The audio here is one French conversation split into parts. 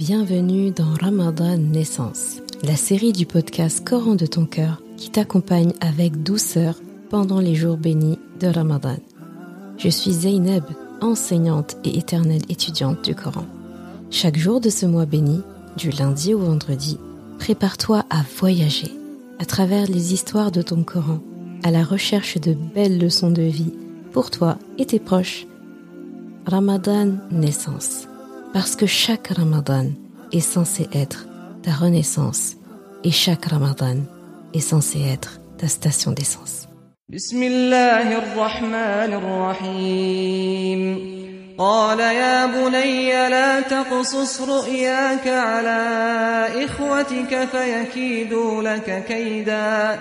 Bienvenue dans Ramadan Naissance, la série du podcast Coran de ton cœur qui t'accompagne avec douceur pendant les jours bénis de Ramadan. Je suis Zeynep, enseignante et éternelle étudiante du Coran. Chaque jour de ce mois béni, du lundi au vendredi, prépare-toi à voyager à travers les histoires de ton Coran, à la recherche de belles leçons de vie pour toi et tes proches. Ramadan Naissance parce que chaque Ramadan est censé être ta renaissance et chaque Ramadan est censé être ta station d'essence. قال يا بني لا تقصص رؤياك على إخوتك فيكيدوا لك كيدا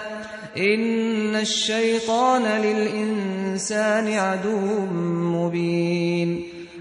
إن الشيطان للإنسان عدو مبين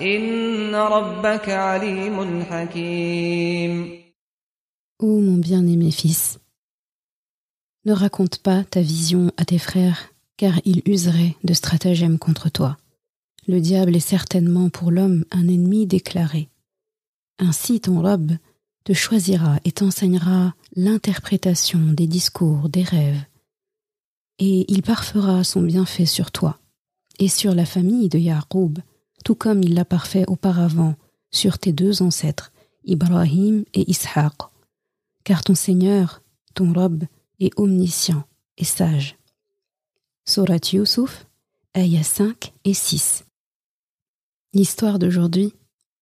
إن ربك عليم حكيم Ô mon bien-aimé fils, ne raconte pas ta vision à tes frères, car ils useraient de stratagèmes contre toi. Le diable est certainement pour l'homme un ennemi déclaré. Ainsi ton robe te choisira et t'enseignera l'interprétation des discours, des rêves, et il parfera son bienfait sur toi et sur la famille de Yaqub, tout comme il l'a parfait auparavant sur tes deux ancêtres, Ibrahim et Ishaq, car ton Seigneur, ton robe, est omniscient et sage. Surat Yusuf, ayah 5 et 6. L'histoire d'aujourd'hui,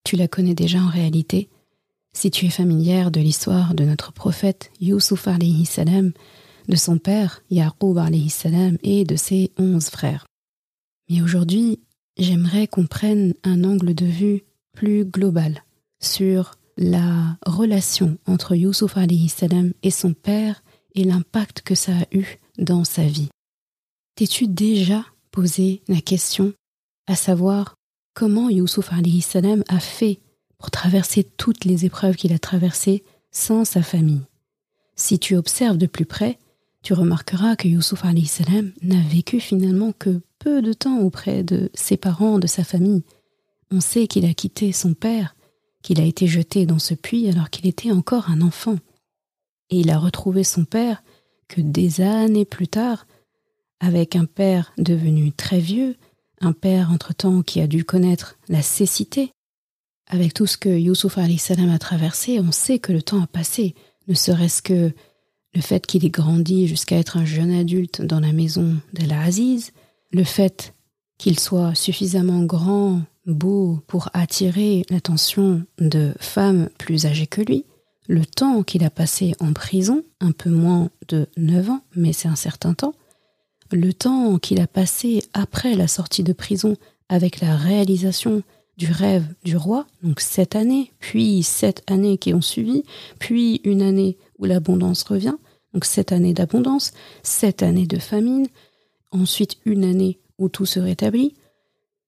tu la connais déjà en réalité, si tu es familière de l'histoire de notre prophète Yusuf alayhi salam, de son père Yaqub alayhi salam et de ses onze frères. Mais aujourd'hui, j'aimerais qu'on prenne un angle de vue plus global sur la relation entre Yusuf salam et son père et l'impact que ça a eu dans sa vie. T'es-tu déjà posé la question à savoir comment Yusuf salam a fait pour traverser toutes les épreuves qu'il a traversées sans sa famille? Si tu observes de plus près, tu remarqueras que Yusuf salam n'a vécu finalement que de temps auprès de ses parents, de sa famille. On sait qu'il a quitté son père, qu'il a été jeté dans ce puits alors qu'il était encore un enfant. Et il a retrouvé son père que des années plus tard, avec un père devenu très vieux, un père entre-temps qui a dû connaître la cécité. Avec tout ce que Youssouf salam a traversé, on sait que le temps a passé, ne serait-ce que le fait qu'il ait grandi jusqu'à être un jeune adulte dans la maison d'Al-Aziz, le fait qu'il soit suffisamment grand, beau pour attirer l'attention de femmes plus âgées que lui, le temps qu'il a passé en prison, un peu moins de 9 ans, mais c'est un certain temps, le temps qu'il a passé après la sortie de prison avec la réalisation du rêve du roi, donc sept années, puis sept années qui ont suivi, puis une année où l'abondance revient, donc sept années d'abondance, sept années de famine, ensuite une année où tout se rétablit,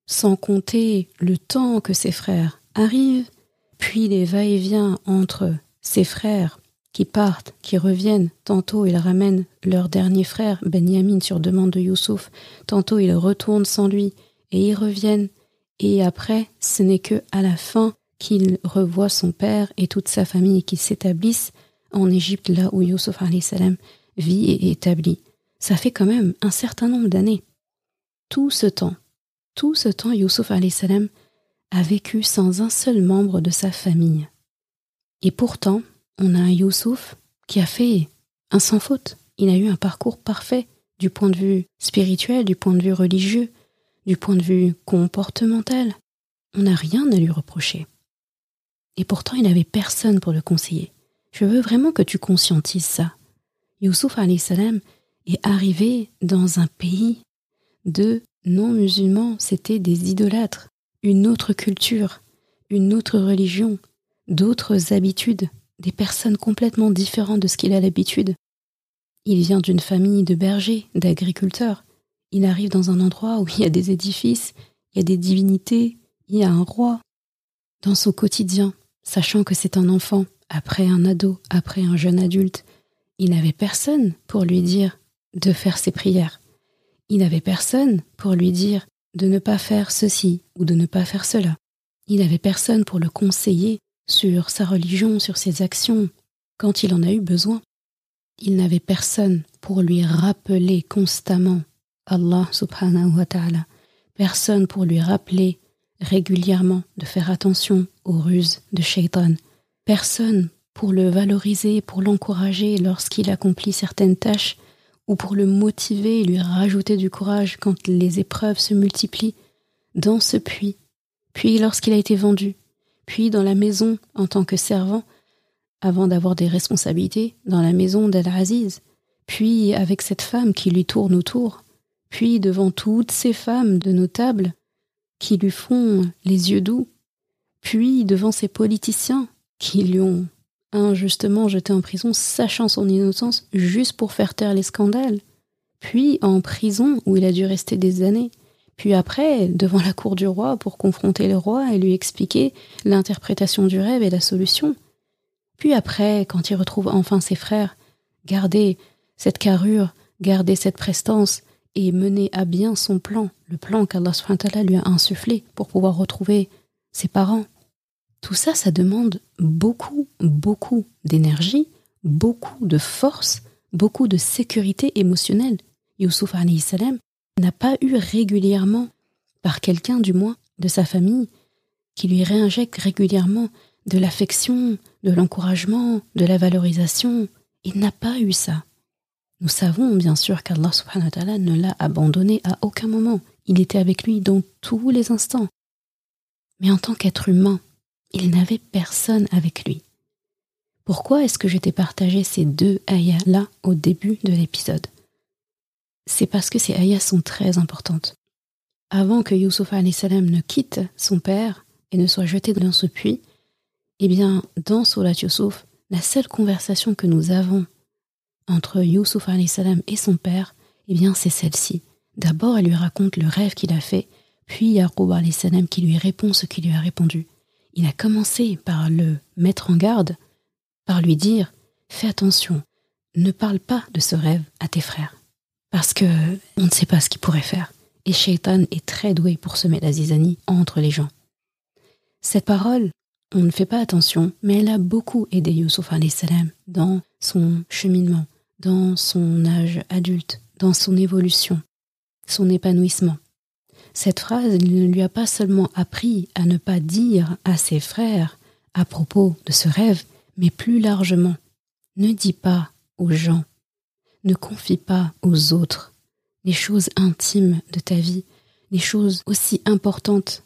sans compter le temps que ses frères arrivent, puis les va-et-vient entre ses frères qui partent, qui reviennent, tantôt ils ramènent leur dernier frère, Benyamin, sur demande de Youssouf, tantôt ils retournent sans lui, et ils reviennent, et après, ce n'est que à la fin qu'il revoit son père et toute sa famille qui s'établissent en Égypte, là où Youssouf vit et est établi ça fait quand même un certain nombre d'années. Tout ce temps, tout ce temps, Youssouf salam a vécu sans un seul membre de sa famille. Et pourtant, on a un Youssouf qui a fait un sans faute. Il a eu un parcours parfait du point de vue spirituel, du point de vue religieux, du point de vue comportemental. On n'a rien à lui reprocher. Et pourtant, il n'avait personne pour le conseiller. Je veux vraiment que tu conscientises ça. Youssouf salam est arrivé dans un pays de non-musulmans, c'était des idolâtres, une autre culture, une autre religion, d'autres habitudes, des personnes complètement différentes de ce qu'il a l'habitude. Il vient d'une famille de bergers, d'agriculteurs. Il arrive dans un endroit où il y a des édifices, il y a des divinités, il y a un roi. Dans son quotidien, sachant que c'est un enfant, après un ado, après un jeune adulte, il n'avait personne pour lui dire de faire ses prières. Il n'avait personne pour lui dire de ne pas faire ceci ou de ne pas faire cela. Il n'avait personne pour le conseiller sur sa religion, sur ses actions, quand il en a eu besoin. Il n'avait personne pour lui rappeler constamment Allah subhanahu wa ta'ala, personne pour lui rappeler régulièrement de faire attention aux ruses de Shaitan, personne pour le valoriser, pour l'encourager lorsqu'il accomplit certaines tâches, ou pour le motiver et lui rajouter du courage quand les épreuves se multiplient, dans ce puits, puis lorsqu'il a été vendu, puis dans la maison en tant que servant, avant d'avoir des responsabilités, dans la maison d'Al-Aziz, puis avec cette femme qui lui tourne autour, puis devant toutes ces femmes de notables qui lui font les yeux doux, puis devant ces politiciens qui lui ont injustement jeté en prison, sachant son innocence, juste pour faire taire les scandales, puis en prison où il a dû rester des années, puis après devant la cour du roi pour confronter le roi et lui expliquer l'interprétation du rêve et la solution, puis après, quand il retrouve enfin ses frères, garder cette carrure, garder cette prestance et mener à bien son plan, le plan qu'Allah lui a insufflé pour pouvoir retrouver ses parents, tout ça, ça demande beaucoup, beaucoup d'énergie, beaucoup de force, beaucoup de sécurité émotionnelle. Youssouf salam n'a pas eu régulièrement, par quelqu'un du moins de sa famille, qui lui réinjecte régulièrement de l'affection, de l'encouragement, de la valorisation. Il n'a pas eu ça. Nous savons bien sûr qu'Allah subhanahu wa ne l'a abandonné à aucun moment. Il était avec lui dans tous les instants. Mais en tant qu'être humain, il n'avait personne avec lui. Pourquoi est-ce que je t'ai partagé ces deux ayahs-là au début de l'épisode? C'est parce que ces ayahs sont très importantes. Avant que Youssouf salam ne quitte son père et ne soit jeté dans ce puits, eh bien, dans Surat Youssouf, la seule conversation que nous avons entre Youssouf salam et son père, eh bien, c'est celle-ci. D'abord, elle lui raconte le rêve qu'il a fait, puis Yaqub salam qui lui répond ce qu'il lui a répondu il a commencé par le mettre en garde, par lui dire Fais attention, ne parle pas de ce rêve à tes frères, parce que on ne sait pas ce qu'il pourrait faire. Et Shaitan est très doué pour semer la zizanie entre les gens. Cette parole, on ne fait pas attention, mais elle a beaucoup aidé Youssouf dans son cheminement, dans son âge adulte, dans son évolution, son épanouissement. Cette phrase ne lui a pas seulement appris à ne pas dire à ses frères à propos de ce rêve, mais plus largement, ne dis pas aux gens, ne confie pas aux autres les choses intimes de ta vie, les choses aussi importantes,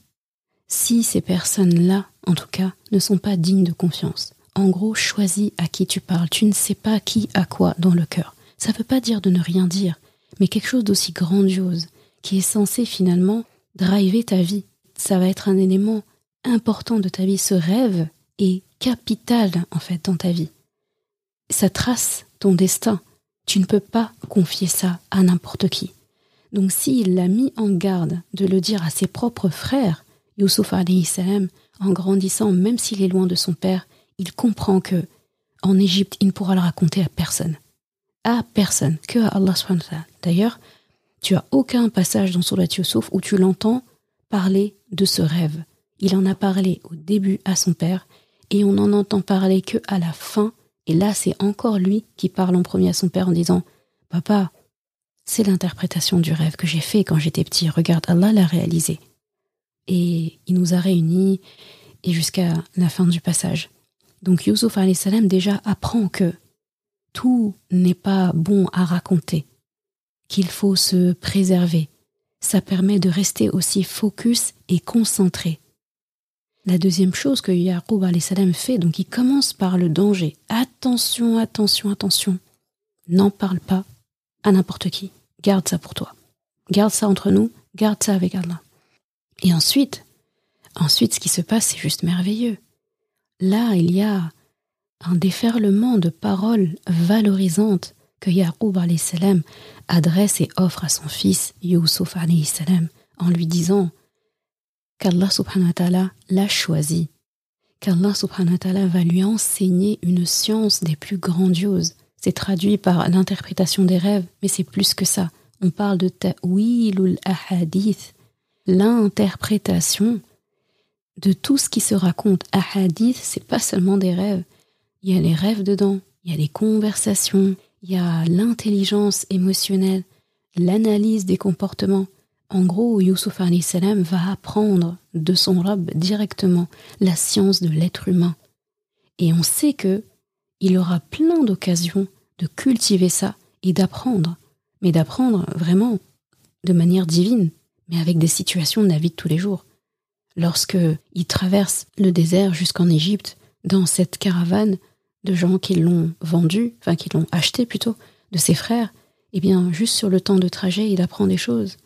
si ces personnes-là, en tout cas, ne sont pas dignes de confiance. En gros, choisis à qui tu parles. Tu ne sais pas qui a quoi dans le cœur. Ça ne veut pas dire de ne rien dire, mais quelque chose d'aussi grandiose, qui est censé finalement driver ta vie. Ça va être un élément important de ta vie. Ce rêve est capital en fait dans ta vie. Ça trace ton destin. Tu ne peux pas confier ça à n'importe qui. Donc s'il l'a mis en garde de le dire à ses propres frères, Youssouf salam, en grandissant, même s'il est loin de son père, il comprend que en Égypte, il ne pourra le raconter à personne. À personne, que à Allah. D'ailleurs, tu as aucun passage dans Surat Yusuf où tu l'entends parler de ce rêve. Il en a parlé au début à son père et on n'en entend parler que à la fin. Et là, c'est encore lui qui parle en premier à son père en disant Papa, c'est l'interprétation du rêve que j'ai fait quand j'étais petit. Regarde, Allah l'a réalisé. Et il nous a réunis et jusqu'à la fin du passage. Donc Yusuf salam déjà apprend que tout n'est pas bon à raconter qu'il faut se préserver. Ça permet de rester aussi focus et concentré. La deuxième chose que Yaqub salam fait, donc il commence par le danger. Attention, attention, attention. N'en parle pas à n'importe qui. Garde ça pour toi. Garde ça entre nous, garde ça avec Allah. Et ensuite, ensuite ce qui se passe, c'est juste merveilleux. Là, il y a un déferlement de paroles valorisantes que Yaqub adresse et offre à son fils salam en lui disant qu'Allah subhanahu wa ta'ala l'a choisi, qu'Allah subhanahu wa ta'ala va lui enseigner une science des plus grandioses. C'est traduit par l'interprétation des rêves, mais c'est plus que ça. On parle de ta'wilul ahadith, l'interprétation de tout ce qui se raconte. Ahadith, c'est pas seulement des rêves. Il y a les rêves dedans, il y a les conversations, il y a l'intelligence émotionnelle, l'analyse des comportements. En gros, Youssouf salam va apprendre de son robe directement la science de l'être humain. Et on sait que il aura plein d'occasions de cultiver ça et d'apprendre, mais d'apprendre vraiment de manière divine, mais avec des situations de la vie de tous les jours. Lorsque il traverse le désert jusqu'en Égypte, dans cette caravane de gens qui l'ont vendu, enfin qui l'ont acheté plutôt, de ses frères, eh bien, juste sur le temps de trajet, il apprend des choses.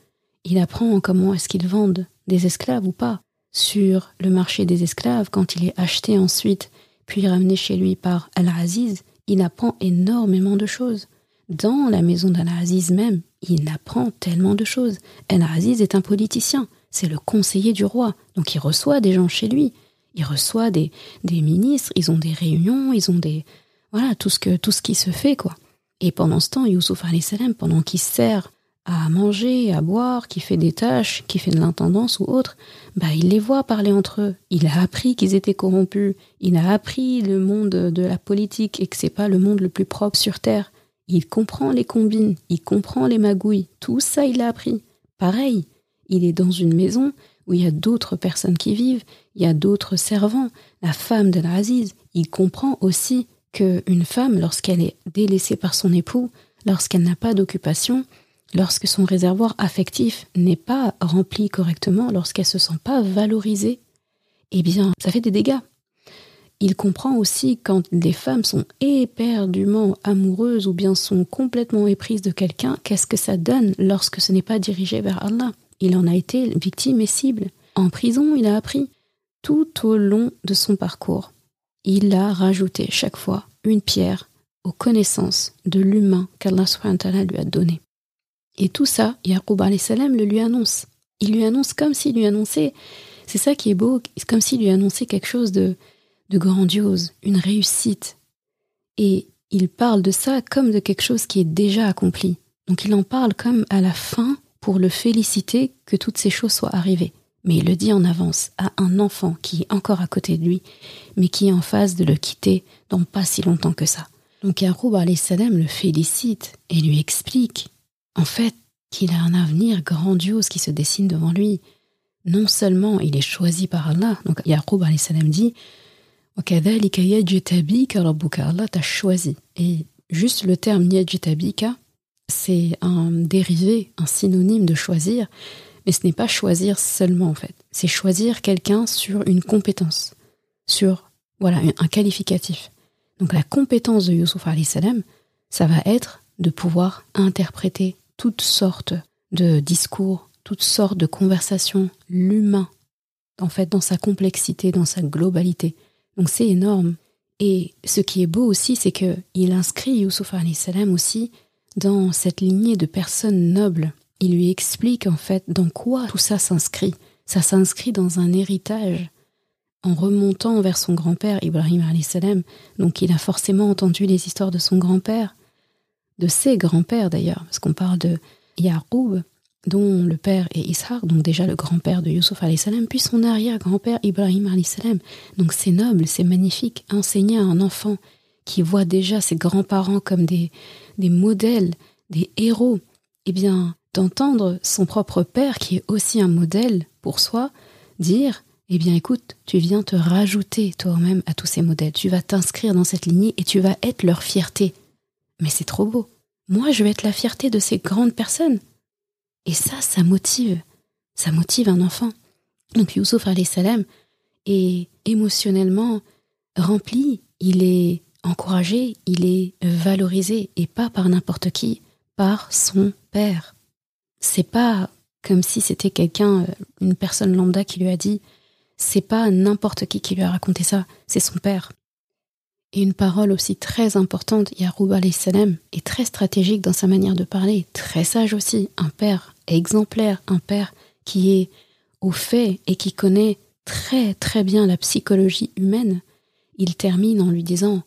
Il apprend comment est-ce qu'ils vendent des esclaves ou pas. Sur le marché des esclaves, quand il est acheté ensuite, puis ramené chez lui par Al-Aziz, il apprend énormément de choses. Dans la maison d'Al-Aziz même, il apprend tellement de choses. Al-Aziz est un politicien, c'est le conseiller du roi, donc il reçoit des gens chez lui il reçoit des, ministres, ils ont des réunions, ils ont des. Voilà, tout ce, que, tout ce qui se fait, quoi. Et pendant ce temps, Youssouf salam, pendant qu'il sert à manger, à boire, qui fait des tâches, qui fait de l'intendance ou autre, bah, il les voit parler entre eux. Il a appris qu'ils étaient corrompus. Il a appris le monde de la politique et que c'est pas le monde le plus propre sur Terre. Il comprend les combines, il comprend les magouilles. Tout ça, il a appris. Pareil, il est dans une maison où il y a d'autres personnes qui vivent, il y a d'autres servants. La femme de l'Aziz, il comprend aussi qu'une femme, lorsqu'elle est délaissée par son époux, lorsqu'elle n'a pas d'occupation, lorsque son réservoir affectif n'est pas rempli correctement, lorsqu'elle se sent pas valorisée, eh bien, ça fait des dégâts. Il comprend aussi quand les femmes sont éperdument amoureuses ou bien sont complètement éprises de quelqu'un, qu'est-ce que ça donne lorsque ce n'est pas dirigé vers Allah? Il en a été victime et cible. En prison, il a appris tout au long de son parcours. Il a rajouté chaque fois une pierre aux connaissances de l'humain qu'Allah lui a donné. Et tout ça, Yaqub salam le lui annonce. Il lui annonce comme s'il lui annonçait, c'est ça qui est beau, comme s'il lui annonçait quelque chose de, de grandiose, une réussite. Et il parle de ça comme de quelque chose qui est déjà accompli. Donc il en parle comme à la fin pour le féliciter que toutes ces choses soient arrivées. Mais il le dit en avance à un enfant qui est encore à côté de lui, mais qui est en phase de le quitter dans pas si longtemps que ça. Donc Yaroub salam le félicite et lui explique, en fait, qu'il a un avenir grandiose qui se dessine devant lui. Non seulement il est choisi par Allah, donc Yaroub salam dit, Allah t'a choisi. Et juste le terme Yajtabika, c'est un dérivé, un synonyme de choisir, mais ce n'est pas choisir seulement en fait. C'est choisir quelqu'un sur une compétence, sur voilà un qualificatif. Donc la compétence de Youssouf salam, ça va être de pouvoir interpréter toutes sortes de discours, toutes sortes de conversations, l'humain, en fait dans sa complexité, dans sa globalité. Donc c'est énorme. Et ce qui est beau aussi, c'est que il inscrit Youssouf salam aussi dans cette lignée de personnes nobles. Il lui explique en fait dans quoi tout ça s'inscrit. Ça s'inscrit dans un héritage. En remontant vers son grand-père Ibrahim salam, donc il a forcément entendu les histoires de son grand-père, de ses grands-pères d'ailleurs, parce qu'on parle de Yaqub, dont le père est Ishar, donc déjà le grand-père de Yusuf salam, puis son arrière-grand-père Ibrahim salam. Donc c'est noble, c'est magnifique. Enseigner à un enfant qui voit déjà ses grands-parents comme des, des modèles, des héros, eh bien, d'entendre son propre père, qui est aussi un modèle pour soi, dire Eh bien, écoute, tu viens te rajouter toi-même à tous ces modèles, tu vas t'inscrire dans cette lignée et tu vas être leur fierté. Mais c'est trop beau. Moi, je vais être la fierté de ces grandes personnes. Et ça, ça motive. Ça motive un enfant. Donc, Youssouf salam est émotionnellement rempli. Il est encouragé, il est valorisé et pas par n'importe qui, par son père. C'est pas comme si c'était quelqu'un, euh, une personne lambda qui lui a dit, c'est pas n'importe qui qui lui a raconté ça, c'est son père. Et une parole aussi très importante, Yaroub salam est très stratégique dans sa manière de parler, très sage aussi, un père exemplaire, un père qui est au fait et qui connaît très très bien la psychologie humaine. Il termine en lui disant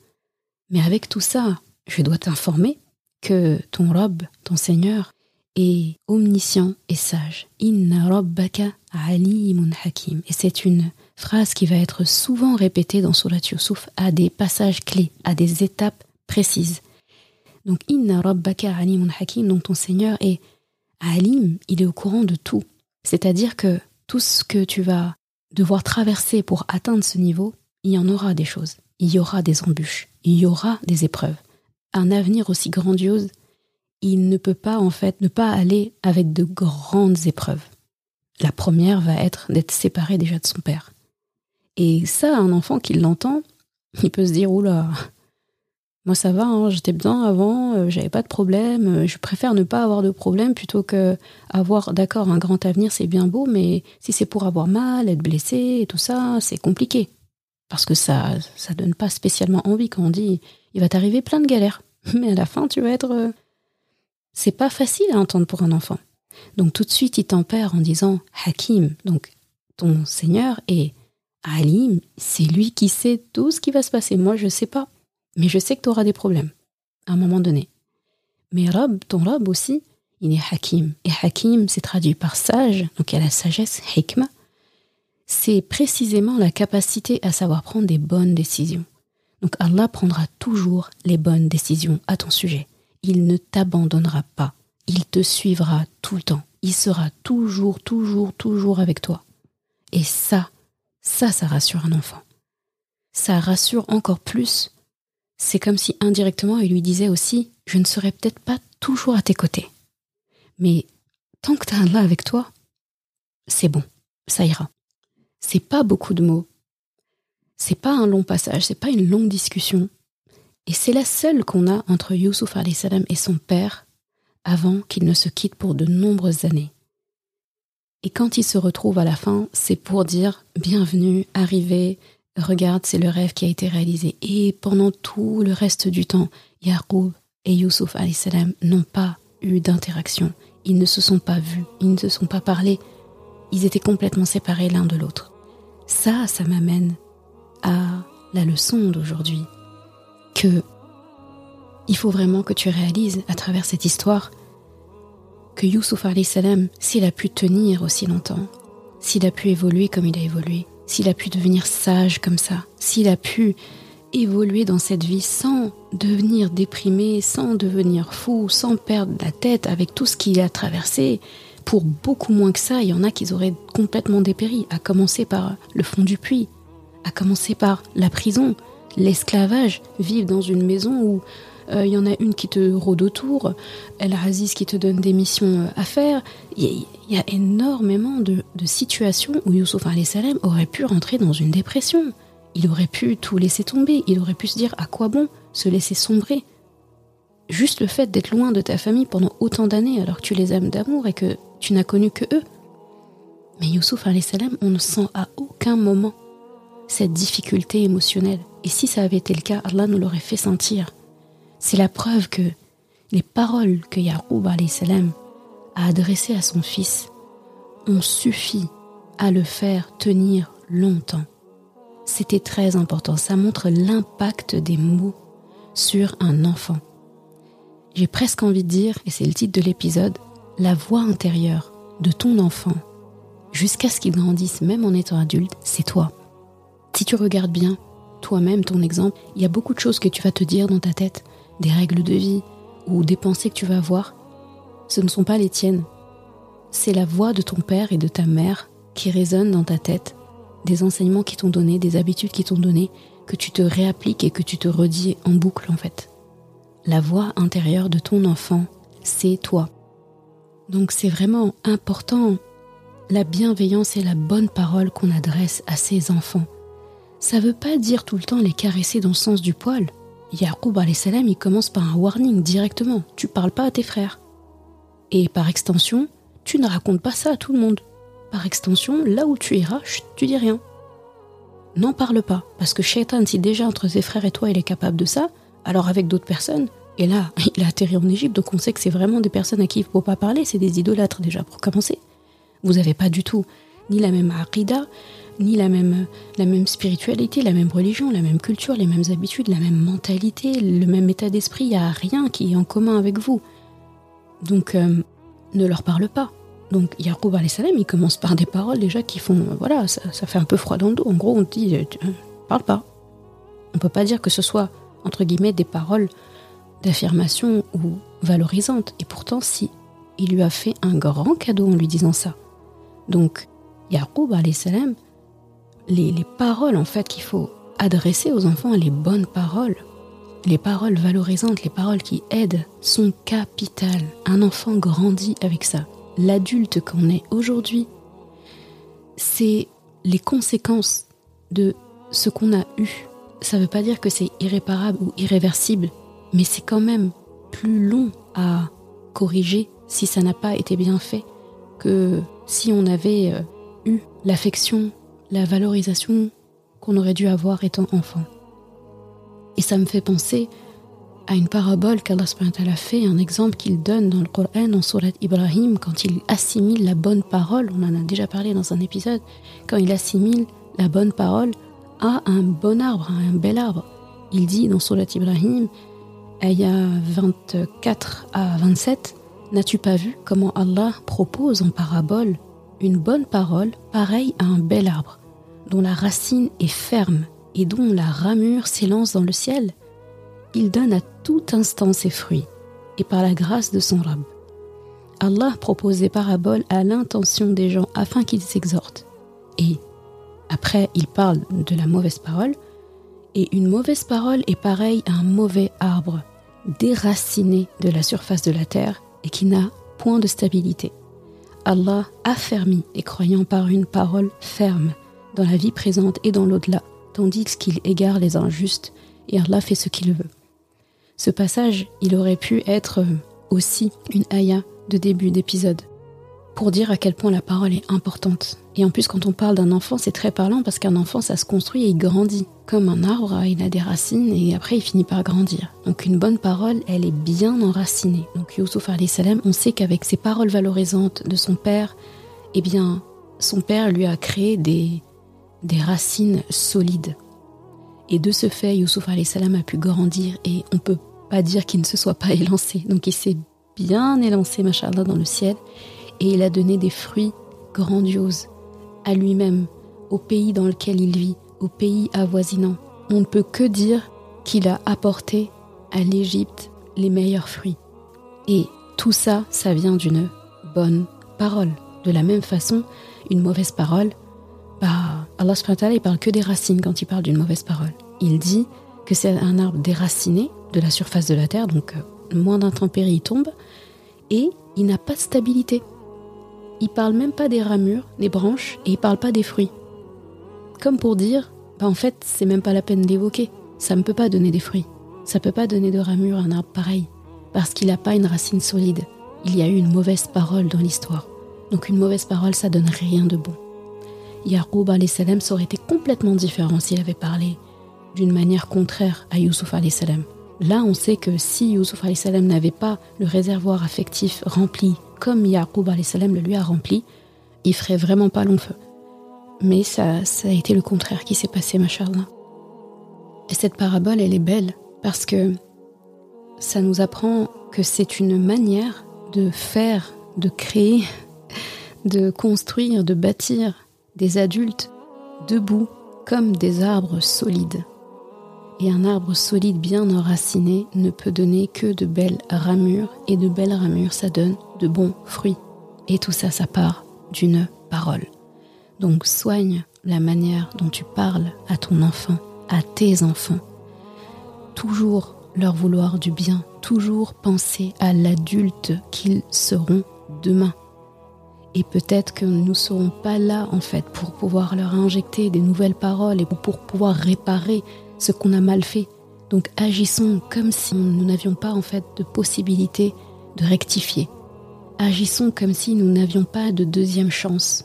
Mais avec tout ça, je dois t'informer que ton robe, ton Seigneur, est omniscient et sage. Inna rabbaka alimun hakim. Et c'est une phrase qui va être souvent répétée dans Surat Yusuf à des passages clés, à des étapes précises. Donc, Inna rabbaka alimun hakim, donc ton Seigneur est alim, il est au courant de tout. C'est-à-dire que tout ce que tu vas devoir traverser pour atteindre ce niveau, il y en aura des choses. Il y aura des embûches, il y aura des épreuves. Un avenir aussi grandiose, il ne peut pas en fait ne pas aller avec de grandes épreuves. La première va être d'être séparé déjà de son père. Et ça, un enfant qui l'entend, il peut se dire oula, moi ça va, hein, j'étais bien avant, euh, j'avais pas de problème, euh, je préfère ne pas avoir de problème plutôt que avoir, d'accord, un grand avenir c'est bien beau, mais si c'est pour avoir mal, être blessé et tout ça, c'est compliqué. Parce que ça, ça donne pas spécialement envie quand on dit il va t'arriver plein de galères, mais à la fin tu vas être euh, c'est pas facile à entendre pour un enfant. Donc tout de suite, il tempère en disant Hakim, donc ton Seigneur, et Alim, c'est lui qui sait tout ce qui va se passer. Moi, je sais pas. Mais je sais que tu auras des problèmes à un moment donné. Mais Rab, ton Rab aussi, il est Hakim. Et Hakim, c'est traduit par sage, donc il y a la sagesse, Hikma. C'est précisément la capacité à savoir prendre des bonnes décisions. Donc Allah prendra toujours les bonnes décisions à ton sujet il ne t'abandonnera pas. Il te suivra tout le temps. Il sera toujours, toujours, toujours avec toi. Et ça, ça, ça rassure un enfant. Ça rassure encore plus. C'est comme si indirectement il lui disait aussi Je ne serai peut-être pas toujours à tes côtés. Mais tant que tu as là avec toi, c'est bon, ça ira. C'est pas beaucoup de mots. C'est pas un long passage, c'est pas une longue discussion. Et c'est la seule qu'on a entre Youssouf salam et son père avant qu'il ne se quitte pour de nombreuses années. Et quand il se retrouve à la fin, c'est pour dire bienvenue, arrivé, regarde, c'est le rêve qui a été réalisé. Et pendant tout le reste du temps, Yaqub et Youssouf salam n'ont pas eu d'interaction. Ils ne se sont pas vus, ils ne se sont pas parlé. Ils étaient complètement séparés l'un de l'autre. Ça, ça m'amène à la leçon d'aujourd'hui que il faut vraiment que tu réalises à travers cette histoire que Youssouf salam, s'il a pu tenir aussi longtemps, s'il a pu évoluer comme il a évolué, s'il a pu devenir sage comme ça, s'il a pu évoluer dans cette vie sans devenir déprimé, sans devenir fou, sans perdre la tête avec tout ce qu'il a traversé, pour beaucoup moins que ça, il y en a qui auraient complètement dépéri, à commencer par le fond du puits, à commencer par la prison, l'esclavage, vivre dans une maison où il euh, y en a une qui te rôde autour, El Aziz qui te donne des missions euh, à faire. Il y, a énormément de, situations où Youssouf salam aurait pu rentrer dans une dépression. Il aurait pu tout laisser tomber, il aurait pu se dire à quoi bon se laisser sombrer? Juste le fait d'être loin de ta famille pendant autant d'années alors que tu les aimes d'amour et que tu n'as connu que eux. Mais Youssouf salam, on ne sent à aucun moment cette difficulté émotionnelle. Et si ça avait été le cas, Allah nous l'aurait fait sentir. C'est la preuve que les paroles que Yaroub salam a adressées à son fils ont suffi à le faire tenir longtemps. C'était très important, ça montre l'impact des mots sur un enfant. J'ai presque envie de dire, et c'est le titre de l'épisode, la voix intérieure de ton enfant, jusqu'à ce qu'il grandisse même en étant adulte, c'est toi. Si tu regardes bien toi-même ton exemple, il y a beaucoup de choses que tu vas te dire dans ta tête, des règles de vie ou des pensées que tu vas avoir. Ce ne sont pas les tiennes. C'est la voix de ton père et de ta mère qui résonne dans ta tête, des enseignements qui t'ont donné, des habitudes qui t'ont donné, que tu te réappliques et que tu te redis en boucle en fait. La voix intérieure de ton enfant, c'est toi. Donc c'est vraiment important la bienveillance et la bonne parole qu'on adresse à ses enfants ça veut pas dire tout le temps les caresser dans le sens du poil. Yaqub salam il commence par un warning directement. Tu parles pas à tes frères. Et par extension, tu ne racontes pas ça à tout le monde. Par extension, là où tu iras, tu dis rien. n'en parle pas. Parce que Shaitan, si déjà entre ses frères et toi, il est capable de ça, alors avec d'autres personnes, et là, il a atterri en Égypte, donc on sait que c'est vraiment des personnes à qui il ne faut pas parler, c'est des idolâtres déjà pour commencer. Vous n'avez pas du tout ni la même aqidah, ni la même, la même spiritualité, la même religion, la même culture, les mêmes habitudes, la même mentalité, le même état d'esprit. Il n'y a rien qui est en commun avec vous. Donc, euh, ne leur parle pas. Donc, Yaroub salam, il commence par des paroles déjà qui font, voilà, ça, fait un peu froid dans le dos. En gros, on dit, euh, euh, parle pas. On peut pas dire que ce soit, entre guillemets, des paroles d'affirmation ou valorisantes. Et pourtant, si, il lui a fait un grand cadeau en lui disant ça. Donc, Yaroub les, les paroles en fait qu'il faut adresser aux enfants, les bonnes paroles, les paroles valorisantes, les paroles qui aident sont capitales. Un enfant grandit avec ça. L'adulte qu'on est aujourd'hui, c'est les conséquences de ce qu'on a eu. Ça ne veut pas dire que c'est irréparable ou irréversible, mais c'est quand même plus long à corriger si ça n'a pas été bien fait que si on avait euh, eu l'affection, la valorisation qu'on aurait dû avoir étant enfant. Et ça me fait penser à une parabole qu'Allah a fait, un exemple qu'il donne dans le Coran, en Surat Ibrahim, quand il assimile la bonne parole, on en a déjà parlé dans un épisode, quand il assimile la bonne parole à un bon arbre, un bel arbre. Il dit dans Surat Ibrahim, ayah 24 à 27, N'as-tu pas vu comment Allah propose en parabole une bonne parole pareille à un bel arbre, dont la racine est ferme et dont la ramure s'élance dans le ciel? Il donne à tout instant ses fruits, et par la grâce de son Rab. Allah propose des paraboles à l'intention des gens afin qu'ils s'exhortent. Et après, il parle de la mauvaise parole, et une mauvaise parole est pareille à un mauvais arbre, déraciné de la surface de la terre et qui n'a point de stabilité. Allah affermit les croyants par une parole ferme dans la vie présente et dans l'au-delà, tandis qu'il égare les injustes et Allah fait ce qu'il veut. Ce passage, il aurait pu être aussi une ayah de début d'épisode pour dire à quel point la parole est importante. Et en plus, quand on parle d'un enfant, c'est très parlant parce qu'un enfant, ça se construit et il grandit. Comme un arbre, il a des racines et après, il finit par grandir. Donc, une bonne parole, elle est bien enracinée. Donc, Youssouf salam, on sait qu'avec ses paroles valorisantes de son père, eh bien, son père lui a créé des, des racines solides. Et de ce fait, Youssouf salam a pu grandir et on peut pas dire qu'il ne se soit pas élancé. Donc, il s'est bien élancé, machallah, dans le ciel et il a donné des fruits grandioses à lui-même, au pays dans lequel il vit, au pays avoisinant. On ne peut que dire qu'il a apporté à l'Égypte les meilleurs fruits. Et tout ça, ça vient d'une bonne parole. De la même façon, une mauvaise parole, bah, Allah il parle que des racines quand il parle d'une mauvaise parole. Il dit que c'est un arbre déraciné de la surface de la terre, donc euh, moins d'intempéries il tombe, et il n'a pas de stabilité. Il parle même pas des ramures, des branches, et il parle pas des fruits. Comme pour dire, bah en fait, c'est même pas la peine d'évoquer. Ça ne peut pas donner des fruits. Ça peut pas donner de ramures à un arbre pareil. Parce qu'il n'a pas une racine solide. Il y a eu une mauvaise parole dans l'histoire. Donc une mauvaise parole, ça donne rien de bon. Yaroub salam ça aurait été complètement différent s'il avait parlé d'une manière contraire à Youssouf salam. Là, on sait que si Youssouf salam n'avait pas le réservoir affectif rempli comme Yaqub le lui a rempli, il ferait vraiment pas long feu. Mais ça, ça a été le contraire qui s'est passé, machallah. Et cette parabole, elle est belle parce que ça nous apprend que c'est une manière de faire, de créer, de construire, de bâtir des adultes debout comme des arbres solides. Et un arbre solide bien enraciné ne peut donner que de belles ramures, et de belles ramures, ça donne de bons fruits. Et tout ça, ça part d'une parole. Donc soigne la manière dont tu parles à ton enfant, à tes enfants. Toujours leur vouloir du bien, toujours penser à l'adulte qu'ils seront demain. Et peut-être que nous ne serons pas là en fait pour pouvoir leur injecter des nouvelles paroles et pour pouvoir réparer ce qu'on a mal fait. Donc agissons comme si nous n'avions pas en fait de possibilité de rectifier. Agissons comme si nous n'avions pas de deuxième chance.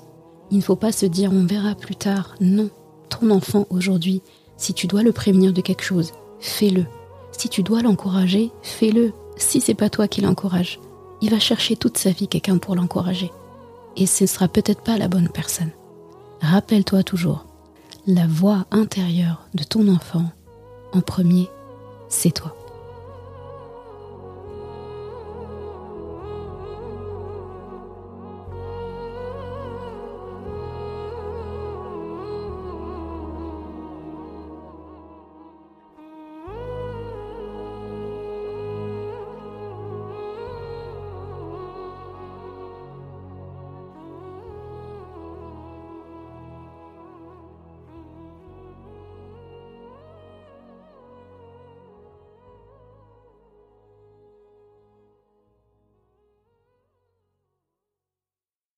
Il ne faut pas se dire on verra plus tard. Non, ton enfant aujourd'hui. Si tu dois le prévenir de quelque chose, fais-le. Si tu dois l'encourager, fais-le. Si c'est pas toi qui l'encourage, il va chercher toute sa vie quelqu'un pour l'encourager. Et ce ne sera peut-être pas la bonne personne. Rappelle-toi toujours, la voix intérieure de ton enfant, en premier, c'est toi.